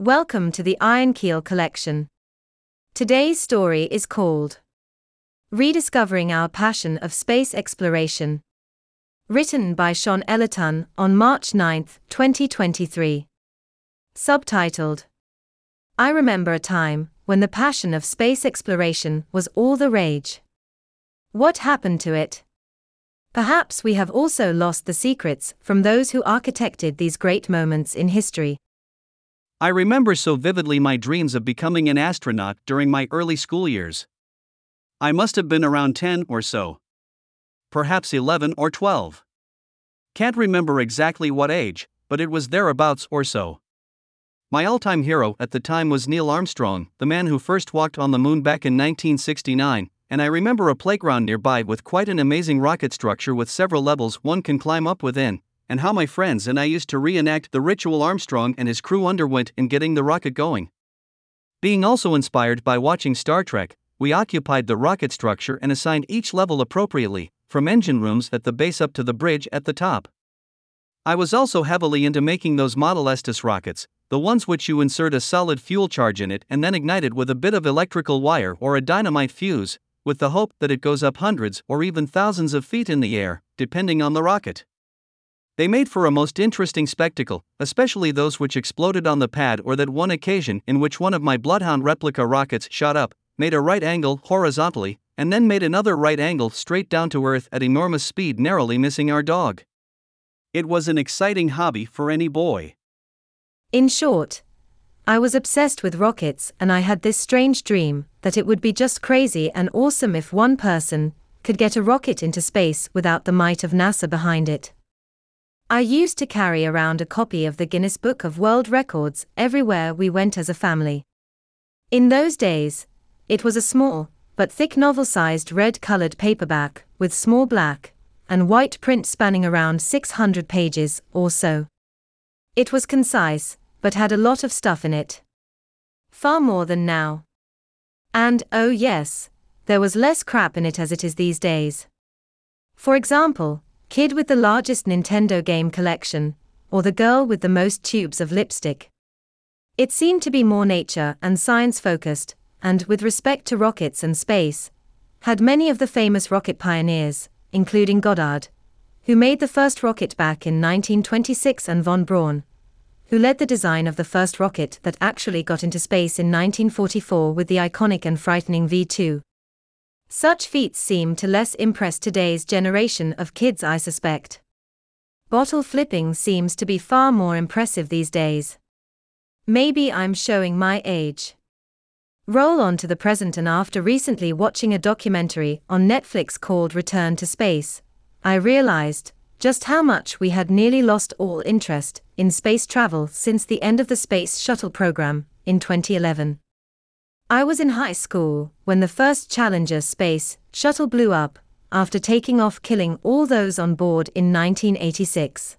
Welcome to the Iron Keel Collection. Today's story is called Rediscovering Our Passion of Space Exploration. Written by Shôn Ellerton on March 9, 2023. Subtitled I remember a time when the passion of space exploration was all the rage. What happened to it? Perhaps we have also lost the secrets from those who architected these great moments in history. I remember so vividly my dreams of becoming an astronaut during my early school years. I must have been around 10 or so. Perhaps 11 or 12. Can't remember exactly what age, but it was thereabouts or so. My all time hero at the time was Neil Armstrong, the man who first walked on the moon back in 1969, and I remember a playground nearby with quite an amazing rocket structure with several levels one can climb up within, and how my friends and I used to reenact the ritual Armstrong and his crew underwent in getting the rocket going. Being also inspired by watching Star Trek, we occupied the rocket structure and assigned each level appropriately, from engine rooms at the base up to the bridge at the top. I was also heavily into making those Model Estes rockets, the ones which you insert a solid fuel charge in it and then ignite it with a bit of electrical wire or a dynamite fuse, with the hope that it goes up hundreds or even thousands of feet in the air, depending on the rocket. They made for a most interesting spectacle, especially those which exploded on the pad or that one occasion in which one of my Bloodhound replica rockets shot up, made a right angle horizontally, and then made another right angle straight down to Earth at enormous speed, narrowly missing our dog. It was an exciting hobby for any boy. In short, I was obsessed with rockets and I had this strange dream that it would be just crazy and awesome if one person could get a rocket into space without the might of NASA behind it. I used to carry around a copy of the Guinness Book of World Records everywhere we went as a family. In those days, it was a small, but thick novel sized red colored paperback with small black and white print spanning around 600 pages or so. It was concise, but had a lot of stuff in it. Far more than now. And, oh yes, there was less crap in it as it is these days. For example, kid with the largest Nintendo game collection, or the girl with the most tubes of lipstick. It seemed to be more nature and science focused, and with respect to rockets and space, had many of the famous rocket pioneers, including Goddard, who made the first rocket back in 1926 and von Braun, who led the design of the first rocket that actually got into space in 1944 with the iconic and frightening V 2. Such feats seem to less impress today's generation of kids, I suspect. Bottle flipping seems to be far more impressive these days. Maybe I'm showing my age. Roll on to the present, and after recently watching a documentary on Netflix called Return to Space, I realized just how much we had nearly lost all interest in space travel since the end of the Space Shuttle program in 2011. I was in high school when the first Challenger space shuttle blew up after taking off, killing all those on board in 1986.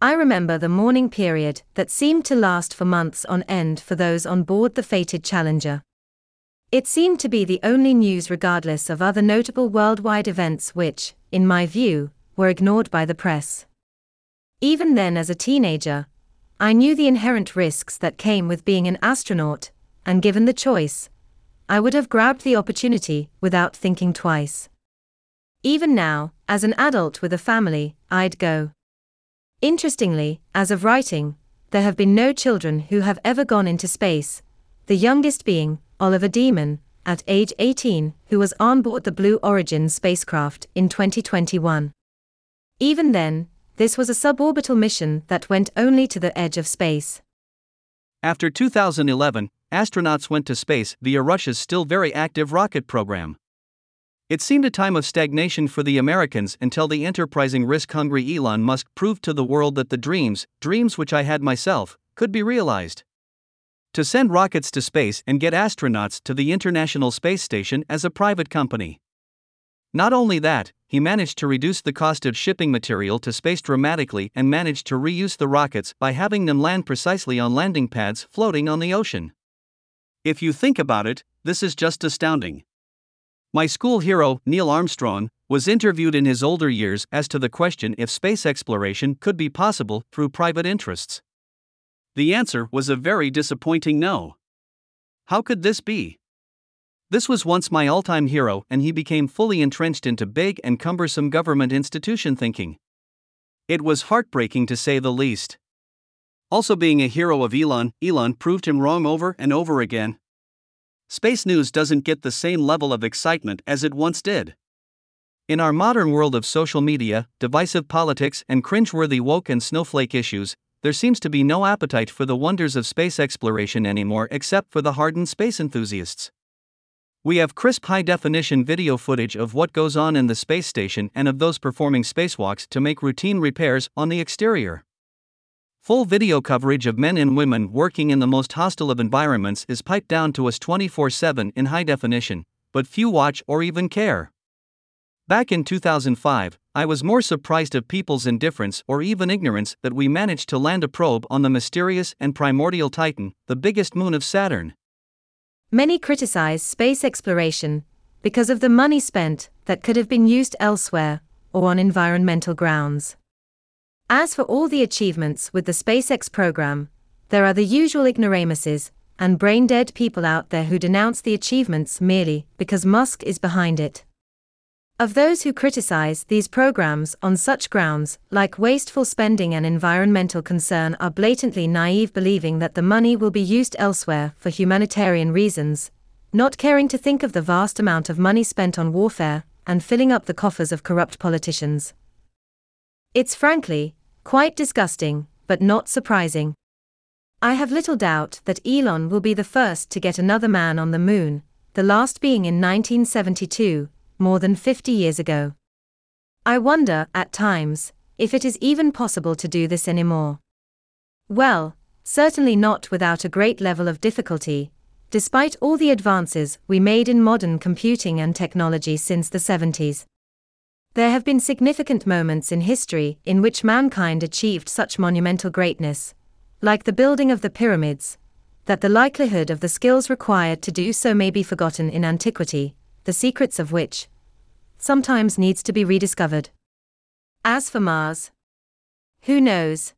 I remember the mourning period that seemed to last for months on end for those on board the fated Challenger. It seemed to be the only news, regardless of other notable worldwide events, which, in my view, were ignored by the press. Even then, as a teenager, I knew the inherent risks that came with being an astronaut, and given the choice, I would have grabbed the opportunity without thinking twice. Even now, as an adult with a family, I'd go. Interestingly, as of writing, there have been no children who have ever gone into space, the youngest being Oliver Daemen, at age 18, who was on board the Blue Origin spacecraft in 2021. Even then, this was a suborbital mission that went only to the edge of space. After 2011, astronauts went to space via Russia's still very active rocket program. It seemed a time of stagnation for the Americans until the enterprising risk hungry Elon Musk proved to the world that the dreams, dreams which I had myself, could be realized. To send rockets to space and get astronauts to the International Space Station as a private company. Not only that, he managed to reduce the cost of shipping material to space dramatically and managed to reuse the rockets by having them land precisely on landing pads floating on the ocean. If you think about it, this is just astounding. My school hero, Neil Armstrong, was interviewed in his older years as to the question if space exploration could be possible through private interests. The answer was a very disappointing no. How could this be? This was once my all time hero, and he became fully entrenched into big and cumbersome government institution thinking. It was heartbreaking to say the least. Also, being a hero of Elon, Elon proved him wrong over and over again. Space news doesn't get the same level of excitement as it once did. In our modern world of social media, divisive politics, and cringeworthy woke and snowflake issues, there seems to be no appetite for the wonders of space exploration anymore except for the hardened space enthusiasts. We have crisp high definition video footage of what goes on in the space station and of those performing spacewalks to make routine repairs on the exterior. Full video coverage of men and women working in the most hostile of environments is piped down to us 24 7 in high definition, but few watch or even care. Back in 2005, I was more surprised of people's indifference or even ignorance that we managed to land a probe on the mysterious and primordial Titan, the biggest moon of Saturn. Many criticize space exploration because of the money spent that could have been used elsewhere or on environmental grounds. As for all the achievements with the SpaceX program, there are the usual ignoramuses and brain dead people out there who denounce the achievements merely because Musk is behind it. Of those who criticize these programs on such grounds, like wasteful spending and environmental concern, are blatantly naive, believing that the money will be used elsewhere for humanitarian reasons, not caring to think of the vast amount of money spent on warfare and filling up the coffers of corrupt politicians. It's frankly quite disgusting, but not surprising. I have little doubt that Elon will be the first to get another man on the moon, the last being in 1972 more than 50 years ago. I wonder, at times, if it is even possible to do this anymore. Well, certainly not without a great level of difficulty, despite all the advances we made in modern computing and technology since the 70s. There have been significant moments in history in which mankind achieved such monumental greatness, like the building of the pyramids, that the likelihood of the skills required to do so may be forgotten in antiquity, the secrets of which, sometimes needs to be rediscovered. As for Mars, who knows?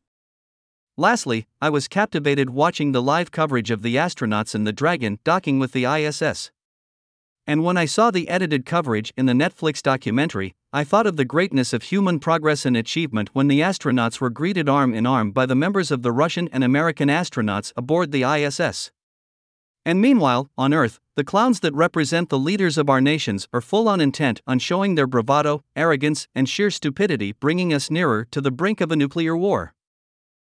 Lastly, I was captivated watching the live coverage of the astronauts and the Dragon docking with the ISS. And when I saw the edited coverage in the Netflix documentary, I thought of the greatness of human progress and achievement when the astronauts were greeted arm in arm by the members of the Russian and American astronauts aboard the ISS. And meanwhile, on Earth, the clowns that represent the leaders of our nations are full on intent on showing their bravado, arrogance, and sheer stupidity, bringing us nearer to the brink of a nuclear war.